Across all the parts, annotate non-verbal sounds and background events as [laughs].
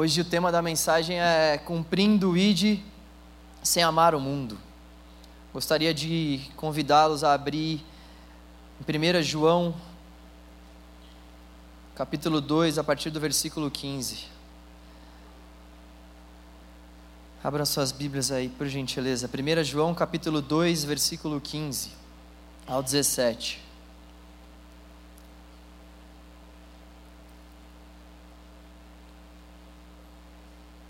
Hoje o tema da mensagem é Cumprindo o ID sem amar o mundo. Gostaria de convidá-los a abrir em 1 João, capítulo 2, a partir do versículo 15. Abra suas Bíblias aí, por gentileza. 1 João, capítulo 2, versículo 15 ao 17.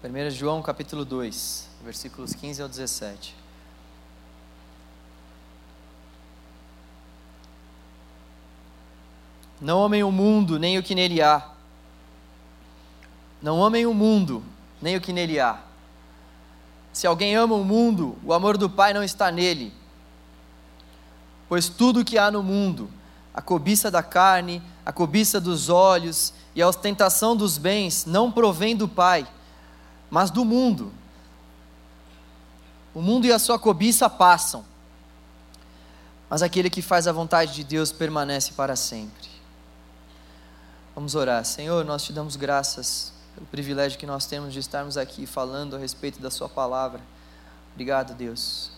1 João capítulo 2, versículos 15 ao 17. Não amem o mundo, nem o que nele há. Não amem o mundo, nem o que nele há. Se alguém ama o mundo, o amor do Pai não está nele. Pois tudo o que há no mundo, a cobiça da carne, a cobiça dos olhos e a ostentação dos bens, não provém do Pai mas do mundo. O mundo e a sua cobiça passam, mas aquele que faz a vontade de Deus permanece para sempre. Vamos orar. Senhor, nós te damos graças pelo privilégio que nós temos de estarmos aqui falando a respeito da Sua palavra. Obrigado, Deus.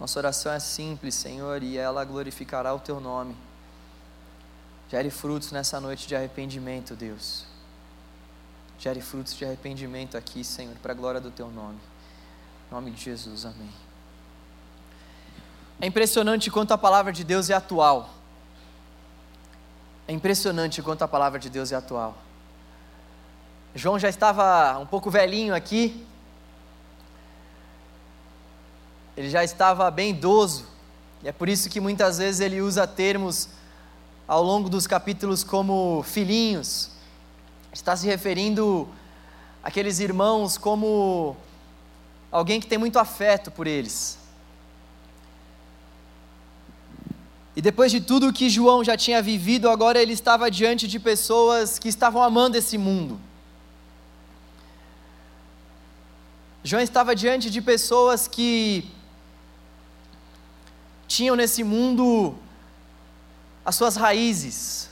Nossa oração é simples, Senhor, e ela glorificará o Teu nome. Gere frutos nessa noite de arrependimento, Deus. Gere frutos de arrependimento aqui, Senhor, para a glória do Teu nome. Em nome de Jesus, amém. É impressionante quanto a palavra de Deus é atual. É impressionante quanto a palavra de Deus é atual. João já estava um pouco velhinho aqui. Ele já estava bem idoso. E é por isso que muitas vezes ele usa termos ao longo dos capítulos como filhinhos, está se referindo àqueles irmãos como alguém que tem muito afeto por eles. E depois de tudo que João já tinha vivido, agora ele estava diante de pessoas que estavam amando esse mundo. João estava diante de pessoas que tinham nesse mundo as suas raízes,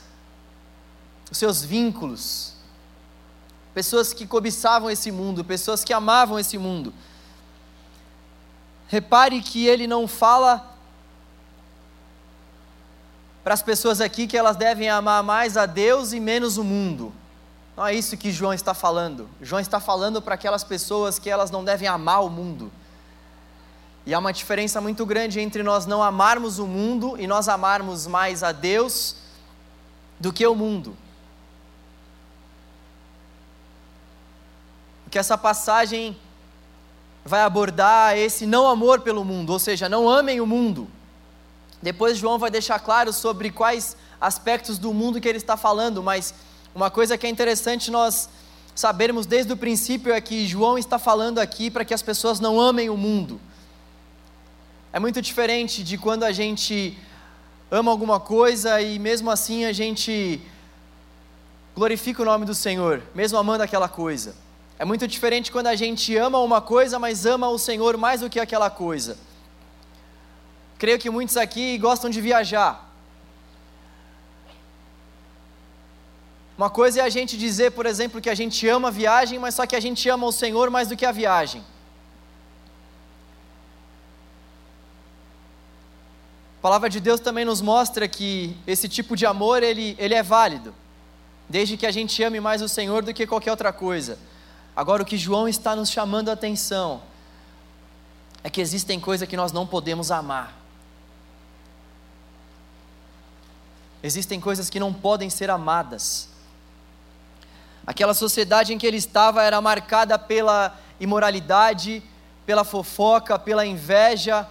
os seus vínculos, pessoas que cobiçavam esse mundo, pessoas que amavam esse mundo. Repare que ele não fala para as pessoas aqui que elas devem amar mais a Deus e menos o mundo. Não é isso que João está falando. João está falando para aquelas pessoas que elas não devem amar o mundo. E há uma diferença muito grande entre nós não amarmos o mundo e nós amarmos mais a Deus do que o mundo. Que essa passagem vai abordar esse não amor pelo mundo, ou seja, não amem o mundo. Depois João vai deixar claro sobre quais aspectos do mundo que ele está falando, mas uma coisa que é interessante nós sabermos desde o princípio é que João está falando aqui para que as pessoas não amem o mundo. É muito diferente de quando a gente ama alguma coisa e mesmo assim a gente glorifica o nome do Senhor, mesmo amando aquela coisa. É muito diferente quando a gente ama uma coisa, mas ama o Senhor mais do que aquela coisa. Creio que muitos aqui gostam de viajar. Uma coisa é a gente dizer, por exemplo, que a gente ama a viagem, mas só que a gente ama o Senhor mais do que a viagem. A palavra de Deus também nos mostra que esse tipo de amor ele, ele é válido, desde que a gente ame mais o Senhor do que qualquer outra coisa. Agora, o que João está nos chamando a atenção é que existem coisas que nós não podemos amar. Existem coisas que não podem ser amadas. Aquela sociedade em que ele estava era marcada pela imoralidade, pela fofoca, pela inveja,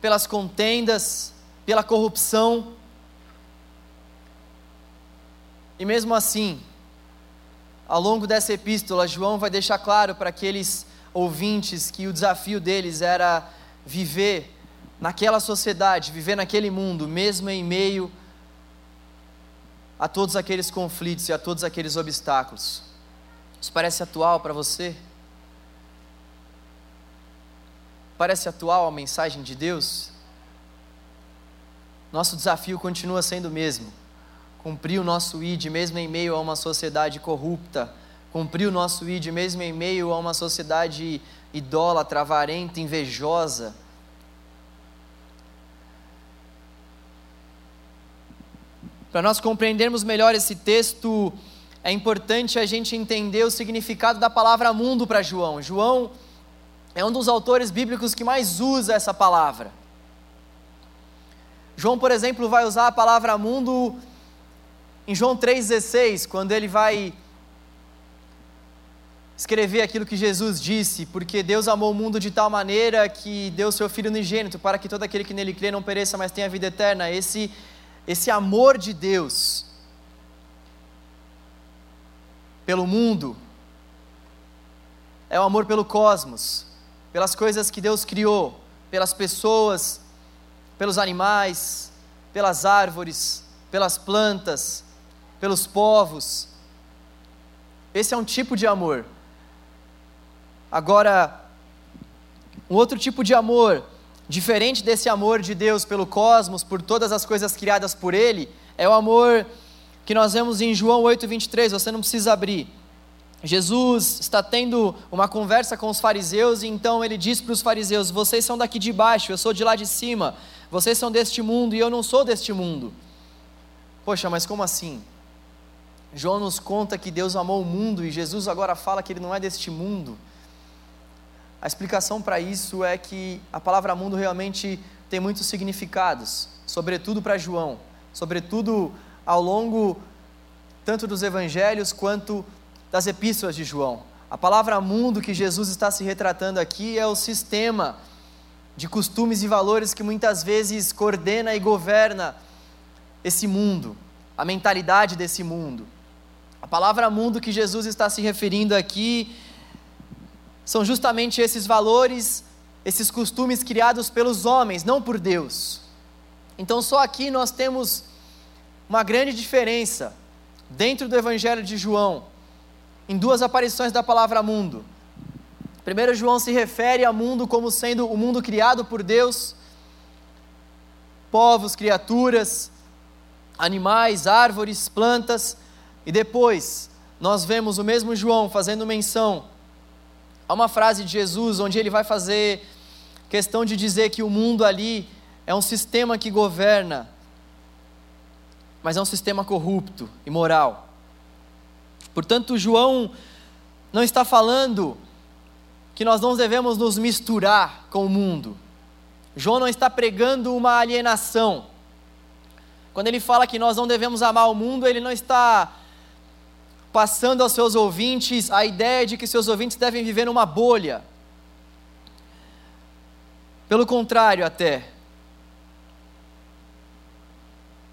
pelas contendas, pela corrupção. E mesmo assim, ao longo dessa epístola, João vai deixar claro para aqueles ouvintes que o desafio deles era viver naquela sociedade, viver naquele mundo, mesmo em meio a todos aqueles conflitos e a todos aqueles obstáculos. Isso parece atual para você? Parece atual a mensagem de Deus? Nosso desafio continua sendo o mesmo cumprir o nosso ID, mesmo em meio a uma sociedade corrupta, cumprir o nosso ID, mesmo em meio a uma sociedade idólatra, avarenta, invejosa. Para nós compreendermos melhor esse texto, é importante a gente entender o significado da palavra mundo para João. João é um dos autores bíblicos que mais usa essa palavra. João, por exemplo, vai usar a palavra mundo em João 3,16, quando ele vai escrever aquilo que Jesus disse, porque Deus amou o mundo de tal maneira que deu seu Filho unigênito, para que todo aquele que nele crê não pereça, mas tenha vida eterna. Esse, esse amor de Deus pelo mundo é o amor pelo cosmos, pelas coisas que Deus criou, pelas pessoas, pelos animais, pelas árvores, pelas plantas, pelos povos. Esse é um tipo de amor. Agora, um outro tipo de amor, diferente desse amor de Deus pelo cosmos, por todas as coisas criadas por Ele, é o amor que nós vemos em João 8,23. Você não precisa abrir. Jesus está tendo uma conversa com os fariseus e então ele diz para os fariseus: Vocês são daqui de baixo, eu sou de lá de cima. Vocês são deste mundo e eu não sou deste mundo. Poxa, mas como assim? João nos conta que Deus amou o mundo e Jesus agora fala que ele não é deste mundo. A explicação para isso é que a palavra mundo realmente tem muitos significados, sobretudo para João, sobretudo ao longo tanto dos evangelhos quanto das epístolas de João. A palavra mundo que Jesus está se retratando aqui é o sistema de costumes e valores que muitas vezes coordena e governa esse mundo, a mentalidade desse mundo. A palavra mundo que Jesus está se referindo aqui são justamente esses valores, esses costumes criados pelos homens, não por Deus. Então, só aqui nós temos uma grande diferença dentro do Evangelho de João, em duas aparições da palavra mundo. Primeiro, João se refere ao mundo como sendo o mundo criado por Deus, povos, criaturas, animais, árvores, plantas, e depois nós vemos o mesmo João fazendo menção Há uma frase de Jesus onde ele vai fazer questão de dizer que o mundo ali é um sistema que governa, mas é um sistema corrupto, imoral. Portanto, João não está falando que nós não devemos nos misturar com o mundo. João não está pregando uma alienação. Quando ele fala que nós não devemos amar o mundo, ele não está passando aos seus ouvintes a ideia de que seus ouvintes devem viver numa bolha. Pelo contrário, até.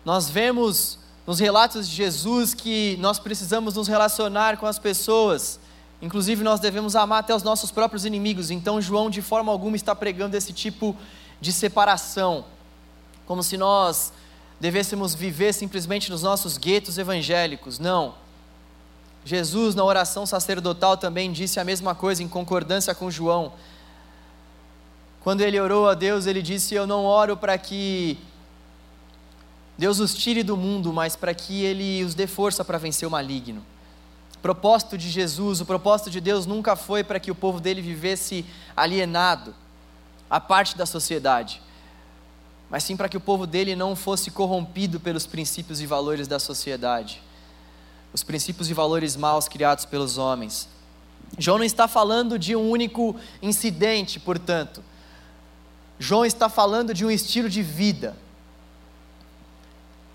Nós vemos nos relatos de Jesus que nós precisamos nos relacionar com as pessoas, inclusive nós devemos amar até os nossos próprios inimigos. Então, João, de forma alguma, está pregando esse tipo de separação, como se nós devêssemos viver simplesmente nos nossos guetos evangélicos. Não. Jesus, na oração sacerdotal, também disse a mesma coisa, em concordância com João. Quando ele orou a Deus, ele disse: Eu não oro para que Deus os tire do mundo, mas para que Ele os dê força para vencer o maligno. O propósito de Jesus, o propósito de Deus nunca foi para que o povo dele vivesse alienado, a parte da sociedade, mas sim para que o povo dele não fosse corrompido pelos princípios e valores da sociedade os princípios e valores maus criados pelos homens. João não está falando de um único incidente, portanto. João está falando de um estilo de vida.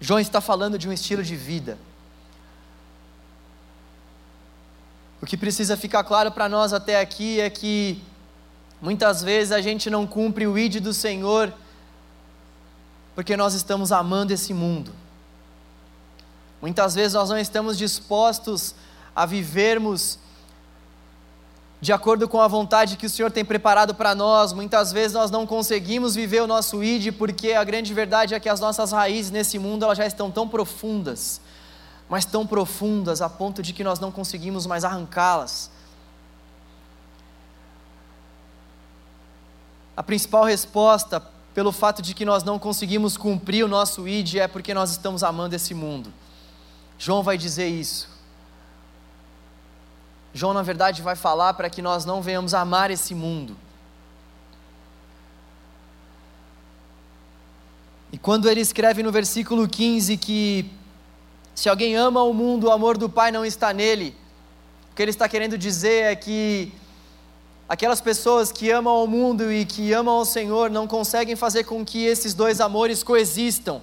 João está falando de um estilo de vida. O que precisa ficar claro para nós até aqui é que muitas vezes a gente não cumpre o id do Senhor porque nós estamos amando esse mundo. Muitas vezes nós não estamos dispostos a vivermos de acordo com a vontade que o Senhor tem preparado para nós. Muitas vezes nós não conseguimos viver o nosso ID porque a grande verdade é que as nossas raízes nesse mundo elas já estão tão profundas, mas tão profundas a ponto de que nós não conseguimos mais arrancá-las. A principal resposta pelo fato de que nós não conseguimos cumprir o nosso ID é porque nós estamos amando esse mundo. João vai dizer isso. João, na verdade, vai falar para que nós não venhamos amar esse mundo. E quando ele escreve no versículo 15 que se alguém ama o mundo, o amor do Pai não está nele, o que ele está querendo dizer é que aquelas pessoas que amam o mundo e que amam o Senhor não conseguem fazer com que esses dois amores coexistam.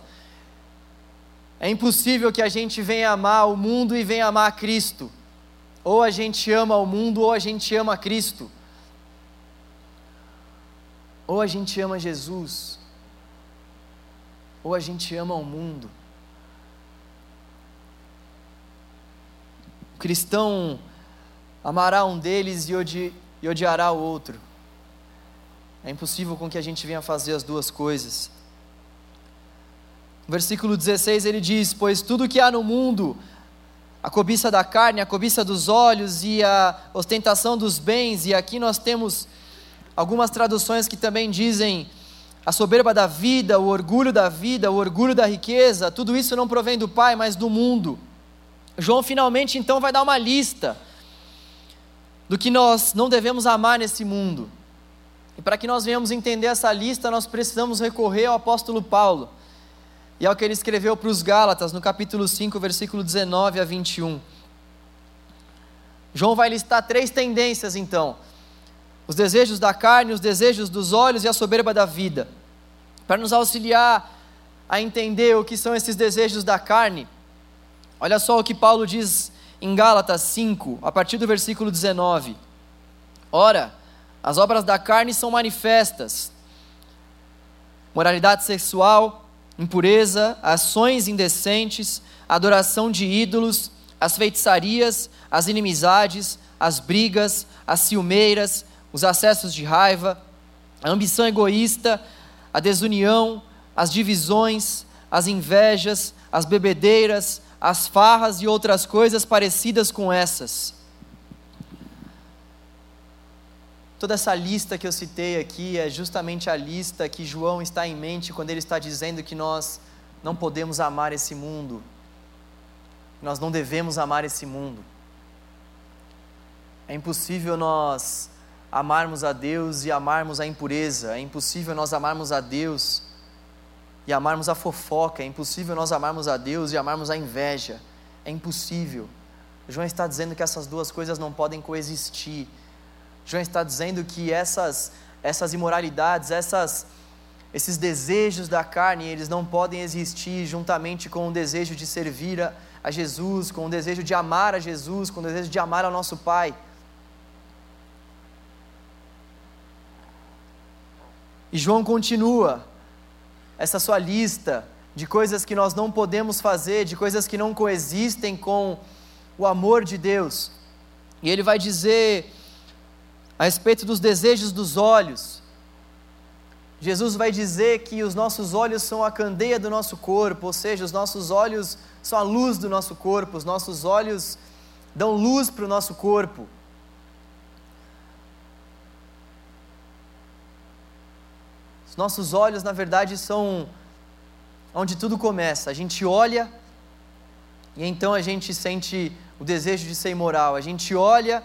É impossível que a gente venha amar o mundo e venha amar Cristo. Ou a gente ama o mundo ou a gente ama Cristo. Ou a gente ama Jesus ou a gente ama o mundo. O cristão amará um deles e, odi e odiará o outro. É impossível com que a gente venha fazer as duas coisas. Versículo 16 ele diz: Pois tudo que há no mundo, a cobiça da carne, a cobiça dos olhos e a ostentação dos bens, e aqui nós temos algumas traduções que também dizem a soberba da vida, o orgulho da vida, o orgulho da riqueza, tudo isso não provém do Pai, mas do mundo. João finalmente então vai dar uma lista do que nós não devemos amar nesse mundo. E para que nós venhamos entender essa lista, nós precisamos recorrer ao apóstolo Paulo e ao que ele escreveu para os Gálatas, no capítulo 5, versículo 19 a 21. João vai listar três tendências então os desejos da carne, os desejos dos olhos e a soberba da vida. Para nos auxiliar a entender o que são esses desejos da carne, olha só o que Paulo diz em Gálatas 5, a partir do versículo 19. Ora, as obras da carne são manifestas: moralidade sexual, impureza, ações indecentes, adoração de ídolos, as feitiçarias, as inimizades, as brigas, as ciumeiras, os acessos de raiva, a ambição egoísta, a desunião, as divisões, as invejas, as bebedeiras, as farras e outras coisas parecidas com essas. Toda essa lista que eu citei aqui é justamente a lista que João está em mente quando ele está dizendo que nós não podemos amar esse mundo, nós não devemos amar esse mundo. É impossível nós amarmos a Deus e amarmos a impureza. É impossível nós amarmos a Deus e amarmos a fofoca. É impossível nós amarmos a Deus e amarmos a inveja. É impossível. João está dizendo que essas duas coisas não podem coexistir. João está dizendo que essas, essas imoralidades, essas, esses desejos da carne, eles não podem existir juntamente com o desejo de servir a, a Jesus, com o desejo de amar a Jesus, com o desejo de amar ao nosso Pai. E João continua essa sua lista de coisas que nós não podemos fazer, de coisas que não coexistem com o amor de Deus. E ele vai dizer a respeito dos desejos dos olhos. Jesus vai dizer que os nossos olhos são a candeia do nosso corpo, ou seja, os nossos olhos são a luz do nosso corpo, os nossos olhos dão luz para o nosso corpo. Os nossos olhos, na verdade, são onde tudo começa. A gente olha e então a gente sente o desejo de ser imoral. A gente olha,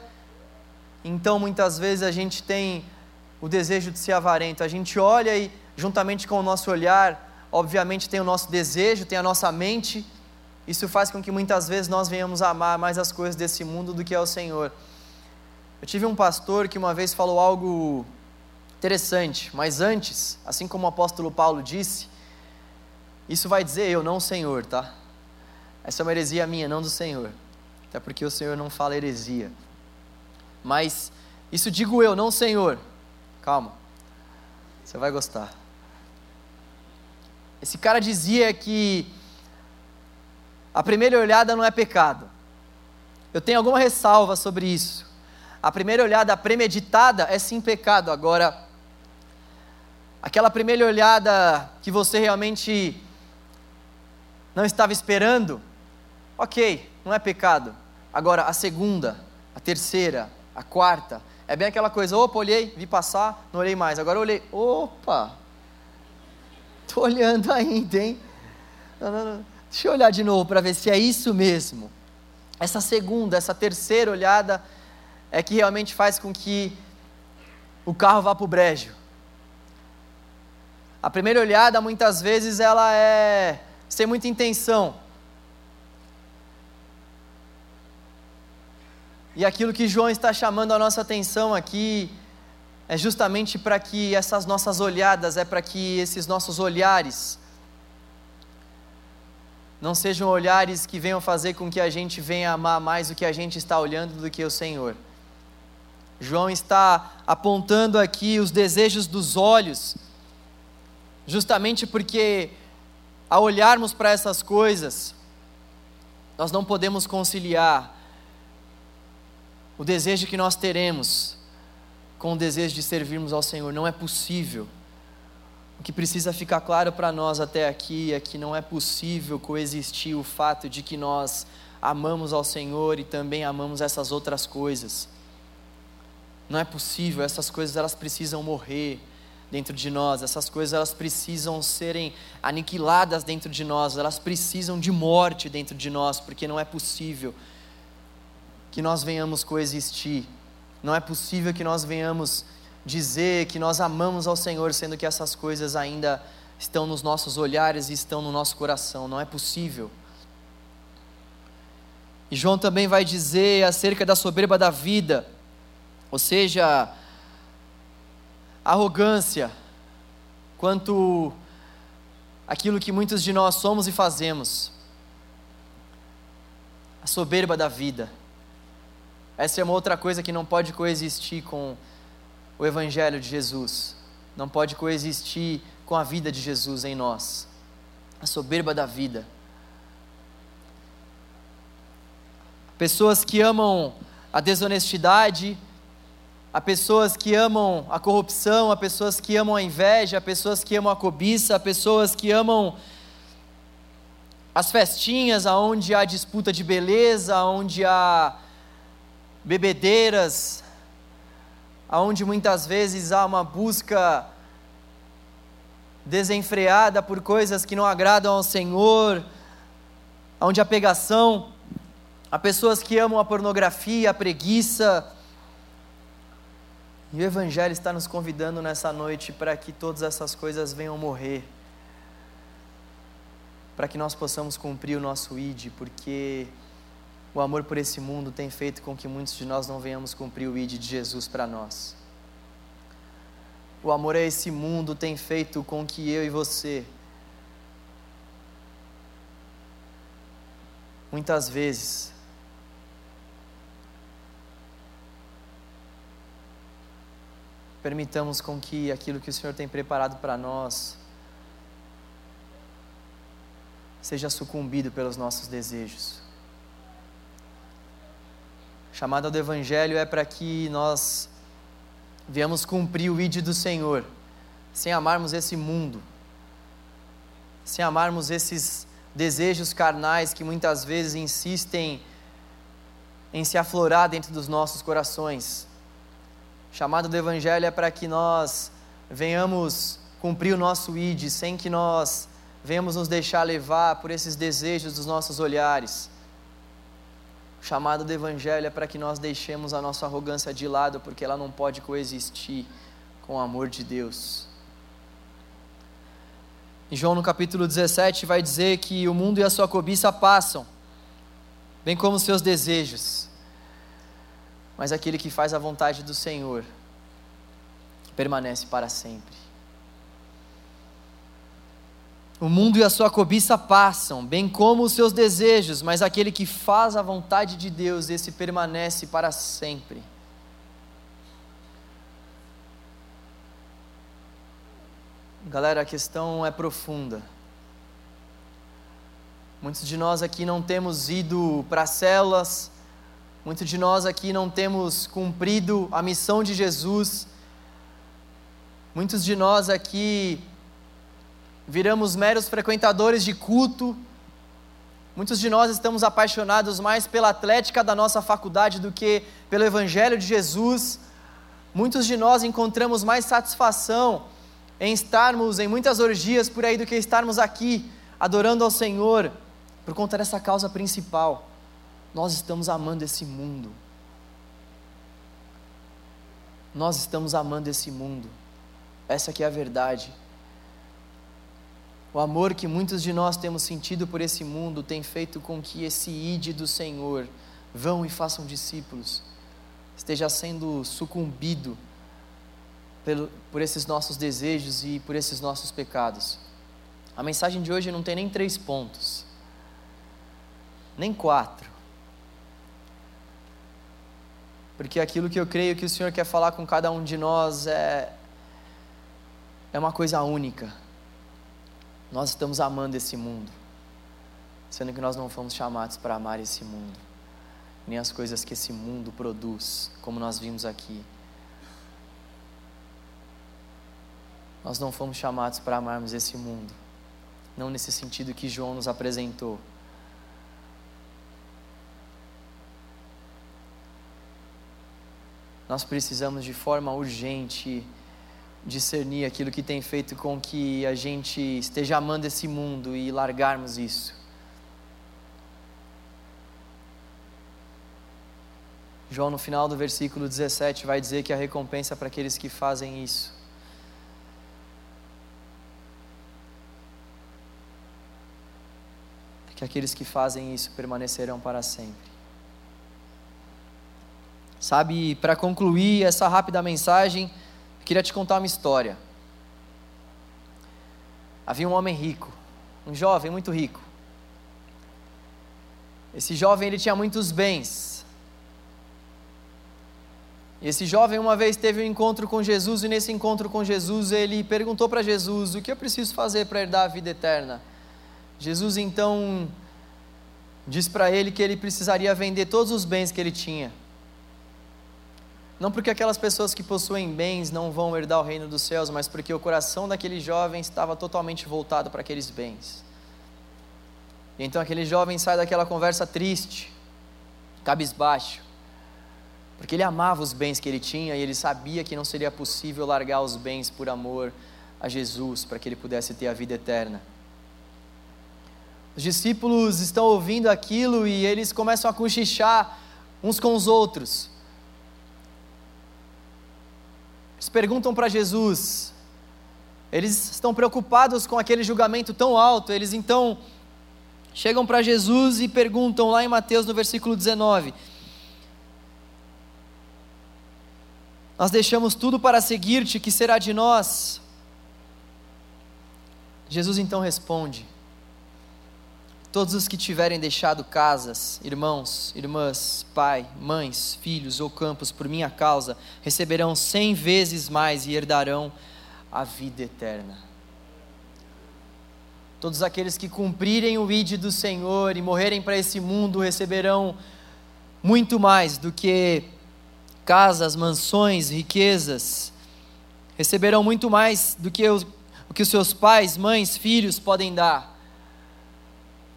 então muitas vezes a gente tem o desejo de ser avarento. A gente olha e, juntamente com o nosso olhar, obviamente tem o nosso desejo, tem a nossa mente. Isso faz com que muitas vezes nós venhamos amar mais as coisas desse mundo do que ao Senhor. Eu tive um pastor que uma vez falou algo Interessante, mas antes, assim como o apóstolo Paulo disse, isso vai dizer eu, não o Senhor, tá? Essa é uma heresia minha, não do Senhor. Até porque o Senhor não fala heresia. Mas isso digo eu, não o Senhor. Calma. Você vai gostar. Esse cara dizia que a primeira olhada não é pecado. Eu tenho alguma ressalva sobre isso. A primeira olhada premeditada é sim pecado. Agora, aquela primeira olhada que você realmente não estava esperando, ok, não é pecado. Agora, a segunda, a terceira, a quarta, é bem aquela coisa, opa, olhei, vi passar, não olhei mais. Agora olhei, opa, estou [laughs] olhando ainda, hein? Não, não, não. Deixa eu olhar de novo para ver se é isso mesmo. Essa segunda, essa terceira olhada é que realmente faz com que o carro vá para o brejo. A primeira olhada, muitas vezes, ela é sem muita intenção. E aquilo que João está chamando a nossa atenção aqui é justamente para que essas nossas olhadas, é para que esses nossos olhares não sejam olhares que venham fazer com que a gente venha amar mais o que a gente está olhando do que o Senhor. João está apontando aqui os desejos dos olhos, justamente porque ao olharmos para essas coisas, nós não podemos conciliar o desejo que nós teremos com o desejo de servirmos ao Senhor. Não é possível. O que precisa ficar claro para nós até aqui é que não é possível coexistir o fato de que nós amamos ao Senhor e também amamos essas outras coisas. Não é possível, essas coisas elas precisam morrer dentro de nós, essas coisas elas precisam serem aniquiladas dentro de nós, elas precisam de morte dentro de nós, porque não é possível que nós venhamos coexistir. Não é possível que nós venhamos dizer que nós amamos ao Senhor, sendo que essas coisas ainda estão nos nossos olhares e estão no nosso coração. Não é possível. E João também vai dizer acerca da soberba da vida, ou seja, arrogância, quanto aquilo que muitos de nós somos e fazemos, a soberba da vida. Essa é uma outra coisa que não pode coexistir com o Evangelho de Jesus, não pode coexistir com a vida de Jesus em nós, a soberba da vida. Pessoas que amam a desonestidade, a pessoas que amam a corrupção, a pessoas que amam a inveja, a pessoas que amam a cobiça, a pessoas que amam as festinhas aonde há disputa de beleza, onde há bebedeiras, aonde muitas vezes há uma busca desenfreada por coisas que não agradam ao Senhor, onde há pegação, há pessoas que amam a pornografia, a preguiça. E o Evangelho está nos convidando nessa noite para que todas essas coisas venham morrer, para que nós possamos cumprir o nosso ID, porque o amor por esse mundo tem feito com que muitos de nós não venhamos cumprir o ID de Jesus para nós. O amor a esse mundo tem feito com que eu e você, muitas vezes, permitamos com que aquilo que o Senhor tem preparado para nós seja sucumbido pelos nossos desejos chamada do Evangelho é para que nós viemos cumprir o ID do Senhor, sem amarmos esse mundo, sem amarmos esses desejos carnais que muitas vezes insistem em se aflorar dentro dos nossos corações. Chamada do Evangelho é para que nós venhamos cumprir o nosso ID, sem que nós venhamos nos deixar levar por esses desejos dos nossos olhares o chamado do Evangelho é para que nós deixemos a nossa arrogância de lado, porque ela não pode coexistir com o amor de Deus. Em João no capítulo 17 vai dizer que o mundo e a sua cobiça passam, bem como os seus desejos, mas aquele que faz a vontade do Senhor permanece para sempre. O mundo e a sua cobiça passam, bem como os seus desejos, mas aquele que faz a vontade de Deus, esse permanece para sempre. Galera, a questão é profunda. Muitos de nós aqui não temos ido para células, muitos de nós aqui não temos cumprido a missão de Jesus, muitos de nós aqui viramos meros frequentadores de culto. Muitos de nós estamos apaixonados mais pela atlética da nossa faculdade do que pelo Evangelho de Jesus. Muitos de nós encontramos mais satisfação em estarmos em muitas orgias por aí do que estarmos aqui adorando ao Senhor, por conta dessa causa principal. Nós estamos amando esse mundo. nós estamos amando esse mundo. Essa que é a verdade. O amor que muitos de nós temos sentido por esse mundo tem feito com que esse ide do Senhor, vão e façam discípulos, esteja sendo sucumbido pelo, por esses nossos desejos e por esses nossos pecados. A mensagem de hoje não tem nem três pontos, nem quatro. Porque aquilo que eu creio que o Senhor quer falar com cada um de nós é, é uma coisa única. Nós estamos amando esse mundo, sendo que nós não fomos chamados para amar esse mundo, nem as coisas que esse mundo produz, como nós vimos aqui. Nós não fomos chamados para amarmos esse mundo, não nesse sentido que João nos apresentou. Nós precisamos de forma urgente discernir aquilo que tem feito com que a gente esteja amando esse mundo e largarmos isso. João, no final do versículo 17, vai dizer que a recompensa para aqueles que fazem isso é que aqueles que fazem isso permanecerão para sempre. Sabe, para concluir essa rápida mensagem, Queria te contar uma história. Havia um homem rico, um jovem muito rico. Esse jovem ele tinha muitos bens. E esse jovem uma vez teve um encontro com Jesus e nesse encontro com Jesus ele perguntou para Jesus: "O que eu preciso fazer para herdar a vida eterna?" Jesus então disse para ele que ele precisaria vender todos os bens que ele tinha não porque aquelas pessoas que possuem bens não vão herdar o reino dos céus, mas porque o coração daquele jovem estava totalmente voltado para aqueles bens. E então aquele jovem sai daquela conversa triste, cabisbaixo, porque ele amava os bens que ele tinha e ele sabia que não seria possível largar os bens por amor a Jesus, para que ele pudesse ter a vida eterna. Os discípulos estão ouvindo aquilo e eles começam a cochichar uns com os outros. Eles perguntam para Jesus, eles estão preocupados com aquele julgamento tão alto, eles então chegam para Jesus e perguntam lá em Mateus no versículo 19: Nós deixamos tudo para seguir-te, que será de nós? Jesus então responde: Todos os que tiverem deixado casas, irmãos, irmãs, pai, mães, filhos ou campos por minha causa, receberão cem vezes mais e herdarão a vida eterna. Todos aqueles que cumprirem o ide do Senhor e morrerem para esse mundo receberão muito mais do que casas, mansões, riquezas. Receberão muito mais do que o, o que os seus pais, mães, filhos podem dar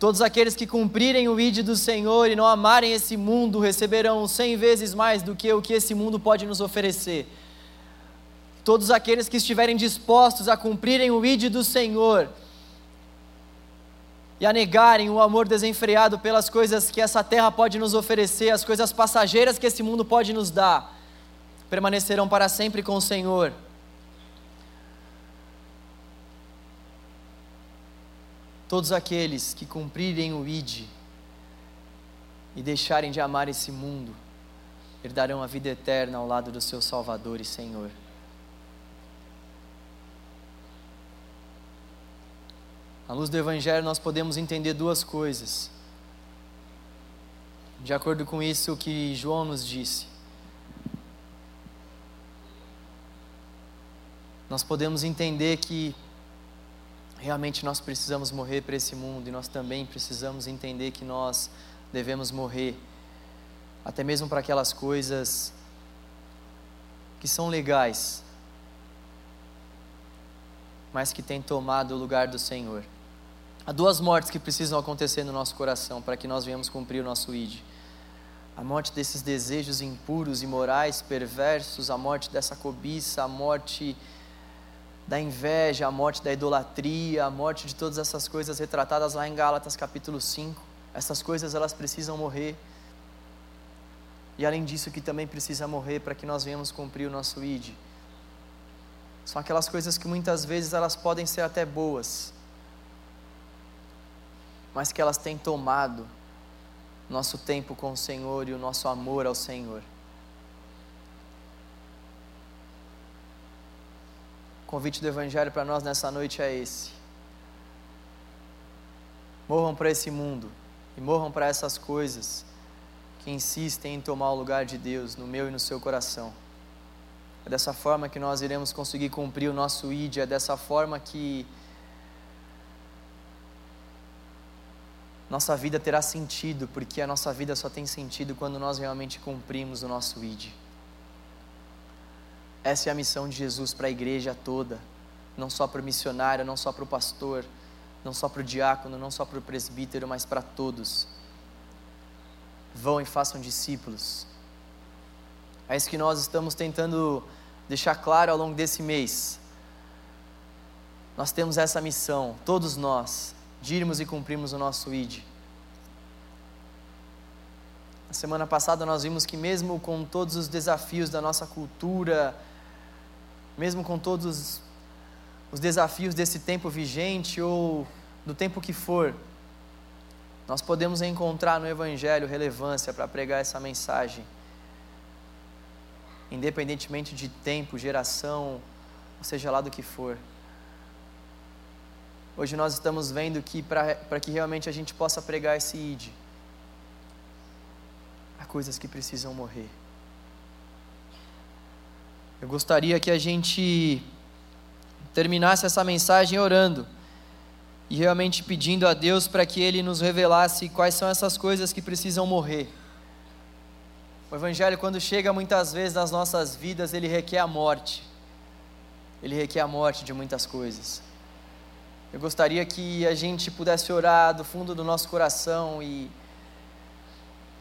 Todos aqueles que cumprirem o ide do Senhor e não amarem esse mundo receberão cem vezes mais do que o que esse mundo pode nos oferecer. Todos aqueles que estiverem dispostos a cumprirem o ide do Senhor e a negarem o amor desenfreado pelas coisas que essa terra pode nos oferecer, as coisas passageiras que esse mundo pode nos dar, permanecerão para sempre com o Senhor. Todos aqueles que cumprirem o ID e deixarem de amar esse mundo, herdarão a vida eterna ao lado do seu Salvador e Senhor. À luz do Evangelho, nós podemos entender duas coisas. De acordo com isso, que João nos disse. Nós podemos entender que realmente nós precisamos morrer para esse mundo e nós também precisamos entender que nós devemos morrer, até mesmo para aquelas coisas que são legais, mas que têm tomado o lugar do Senhor. Há duas mortes que precisam acontecer no nosso coração para que nós venhamos cumprir o nosso ID. A morte desses desejos impuros, imorais, perversos, a morte dessa cobiça, a morte da inveja, a morte da idolatria, a morte de todas essas coisas retratadas lá em Gálatas capítulo 5. Essas coisas elas precisam morrer. E além disso, que também precisa morrer para que nós venhamos cumprir o nosso ID. São aquelas coisas que muitas vezes elas podem ser até boas, mas que elas têm tomado nosso tempo com o Senhor e o nosso amor ao Senhor. O convite do Evangelho para nós nessa noite é esse. Morram para esse mundo e morram para essas coisas que insistem em tomar o lugar de Deus no meu e no seu coração. É dessa forma que nós iremos conseguir cumprir o nosso ID, é dessa forma que nossa vida terá sentido, porque a nossa vida só tem sentido quando nós realmente cumprimos o nosso ID. Essa é a missão de Jesus para a igreja toda, não só para o missionário, não só para o pastor, não só para o diácono, não só para o presbítero, mas para todos. Vão e façam discípulos. É isso que nós estamos tentando deixar claro ao longo desse mês. Nós temos essa missão, todos nós, de irmos e cumprirmos o nosso ID. Na semana passada nós vimos que, mesmo com todos os desafios da nossa cultura, mesmo com todos os desafios desse tempo vigente ou do tempo que for, nós podemos encontrar no Evangelho relevância para pregar essa mensagem, independentemente de tempo, geração, ou seja lá do que for. Hoje nós estamos vendo que para que realmente a gente possa pregar esse ID, há coisas que precisam morrer. Eu gostaria que a gente terminasse essa mensagem orando e realmente pedindo a Deus para que Ele nos revelasse quais são essas coisas que precisam morrer. O Evangelho, quando chega muitas vezes nas nossas vidas, ele requer a morte. Ele requer a morte de muitas coisas. Eu gostaria que a gente pudesse orar do fundo do nosso coração e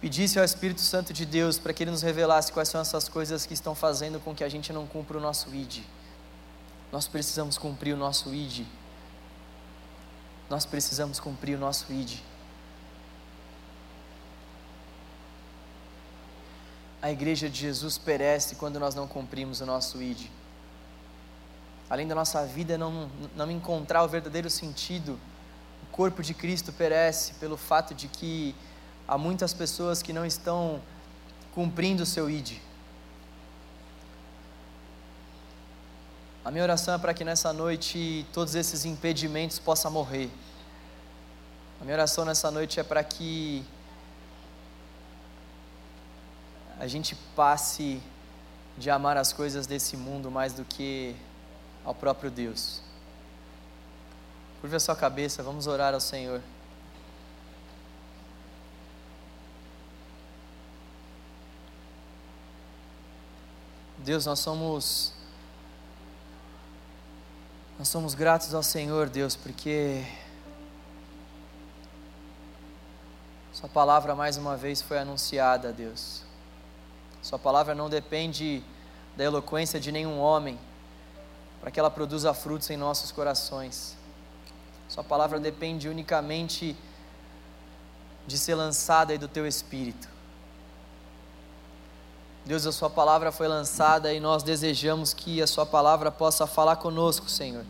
pedisse ao Espírito Santo de Deus para que Ele nos revelasse quais são essas coisas que estão fazendo com que a gente não cumpra o nosso ID. Nós precisamos cumprir o nosso ID. Nós precisamos cumprir o nosso ID. A igreja de Jesus perece quando nós não cumprimos o nosso ID além da nossa vida não, não encontrar o verdadeiro sentido, o corpo de Cristo perece pelo fato de que há muitas pessoas que não estão cumprindo o seu ID. A minha oração é para que nessa noite todos esses impedimentos possam morrer. A minha oração nessa noite é para que a gente passe de amar as coisas desse mundo mais do que ao próprio Deus. Curva a sua cabeça, vamos orar ao Senhor. Deus, nós somos nós somos gratos ao Senhor, Deus, porque Sua palavra mais uma vez foi anunciada, Deus. Sua palavra não depende da eloquência de nenhum homem, para que ela produza frutos em nossos corações. Sua palavra depende unicamente de ser lançada aí do teu espírito. Deus, a sua palavra foi lançada e nós desejamos que a sua palavra possa falar conosco, Senhor.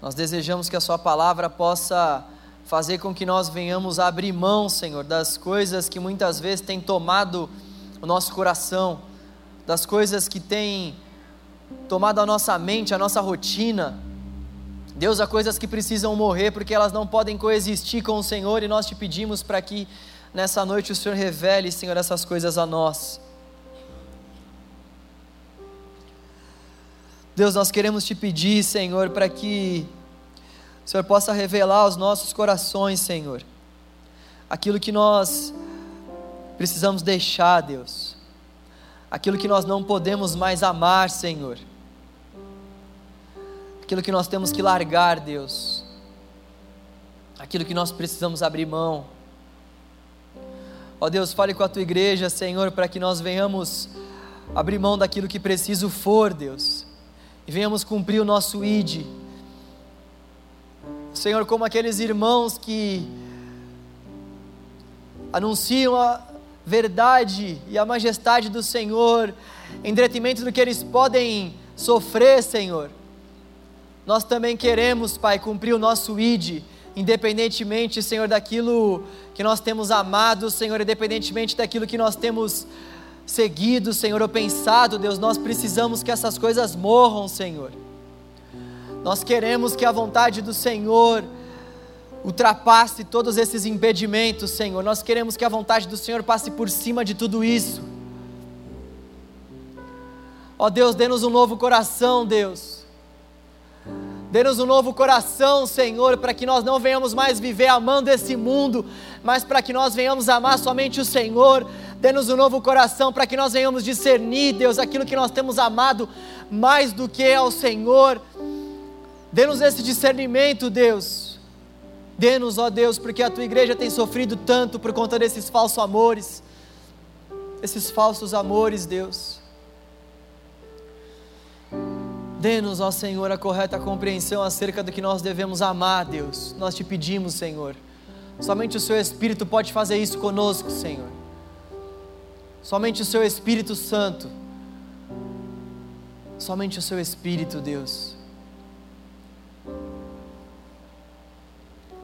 Nós desejamos que a sua palavra possa fazer com que nós venhamos abrir mão, Senhor, das coisas que muitas vezes têm tomado o nosso coração, das coisas que têm tomado a nossa mente, a nossa rotina. Deus, há coisas que precisam morrer porque elas não podem coexistir com o Senhor e nós te pedimos para que nessa noite o Senhor revele, Senhor, essas coisas a nós. Deus, nós queremos te pedir, Senhor, para que o Senhor possa revelar aos nossos corações, Senhor, aquilo que nós precisamos deixar, Deus, aquilo que nós não podemos mais amar, Senhor aquilo que nós temos que largar, Deus, aquilo que nós precisamos abrir mão. Ó Deus, fale com a tua igreja, Senhor, para que nós venhamos abrir mão daquilo que preciso for, Deus, e venhamos cumprir o nosso ID. Senhor, como aqueles irmãos que anunciam a verdade e a majestade do Senhor, em detrimento do que eles podem sofrer, Senhor. Nós também queremos, Pai, cumprir o nosso ID, independentemente, Senhor, daquilo que nós temos amado, Senhor, independentemente daquilo que nós temos seguido, Senhor, ou pensado, Deus, nós precisamos que essas coisas morram, Senhor. Nós queremos que a vontade do Senhor ultrapasse todos esses impedimentos, Senhor. Nós queremos que a vontade do Senhor passe por cima de tudo isso. Ó Deus, dê-nos um novo coração, Deus. Dê-nos um novo coração, Senhor, para que nós não venhamos mais viver amando esse mundo, mas para que nós venhamos amar somente o Senhor. Dê-nos um novo coração para que nós venhamos discernir, Deus, aquilo que nós temos amado mais do que ao Senhor. Dê-nos esse discernimento, Deus. Dê-nos, ó Deus, porque a tua igreja tem sofrido tanto por conta desses falsos amores, esses falsos amores, Deus. Dê-nos, ó Senhor, a correta compreensão acerca do que nós devemos amar, Deus. Nós te pedimos, Senhor. Somente o Seu Espírito pode fazer isso conosco, Senhor. Somente o Seu Espírito Santo. Somente o Seu Espírito, Deus.